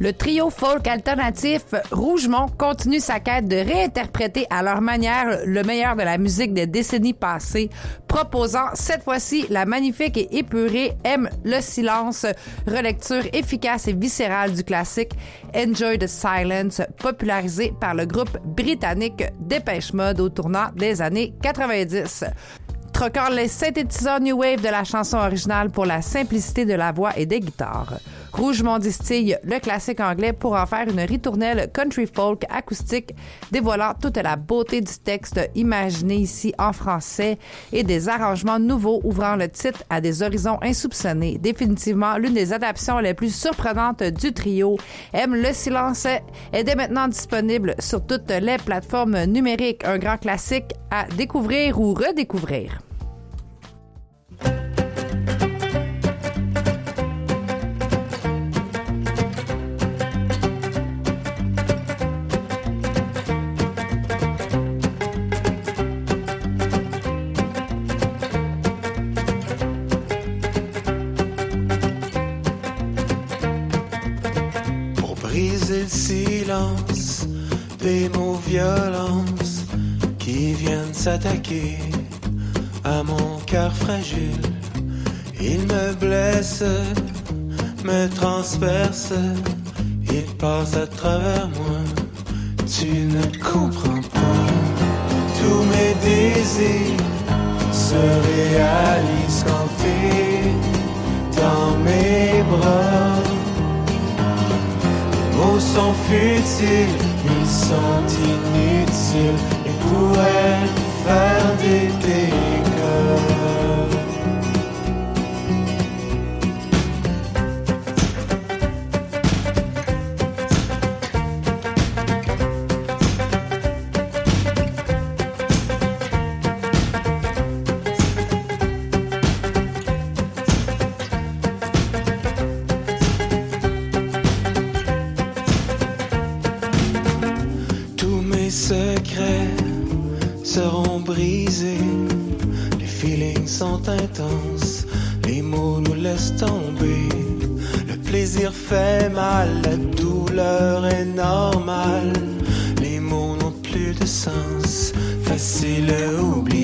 Le trio folk alternatif Rougemont continue sa quête de réinterpréter à leur manière le meilleur de la musique des décennies passées, proposant cette fois-ci la magnifique et épurée Aime le silence, relecture efficace et viscérale du classique Enjoy the Silence, popularisé par le groupe britannique Dépêche Mode au tournant des années 90 troquant les synthétiseurs New Wave de la chanson originale pour la simplicité de la voix et des guitares. Rougemont distille le classique anglais pour en faire une ritournelle country folk acoustique, dévoilant toute la beauté du texte imaginé ici en français et des arrangements nouveaux ouvrant le titre à des horizons insoupçonnés. Définitivement l'une des adaptations les plus surprenantes du trio. Aime le silence est dès maintenant disponible sur toutes les plateformes numériques. Un grand classique à découvrir ou redécouvrir. Des mots violence qui viennent s'attaquer à mon cœur fragile. Ils me blessent, me transpercent, ils passent à travers moi. Tu ne comprends pas, tous mes désirs se réalisent quand sont futiles ils sont inutiles et pourraient faire des dégâts. Les mots nous laissent tomber. Le plaisir fait mal, la douleur est normale. Les mots n'ont plus de sens, facile à oublier.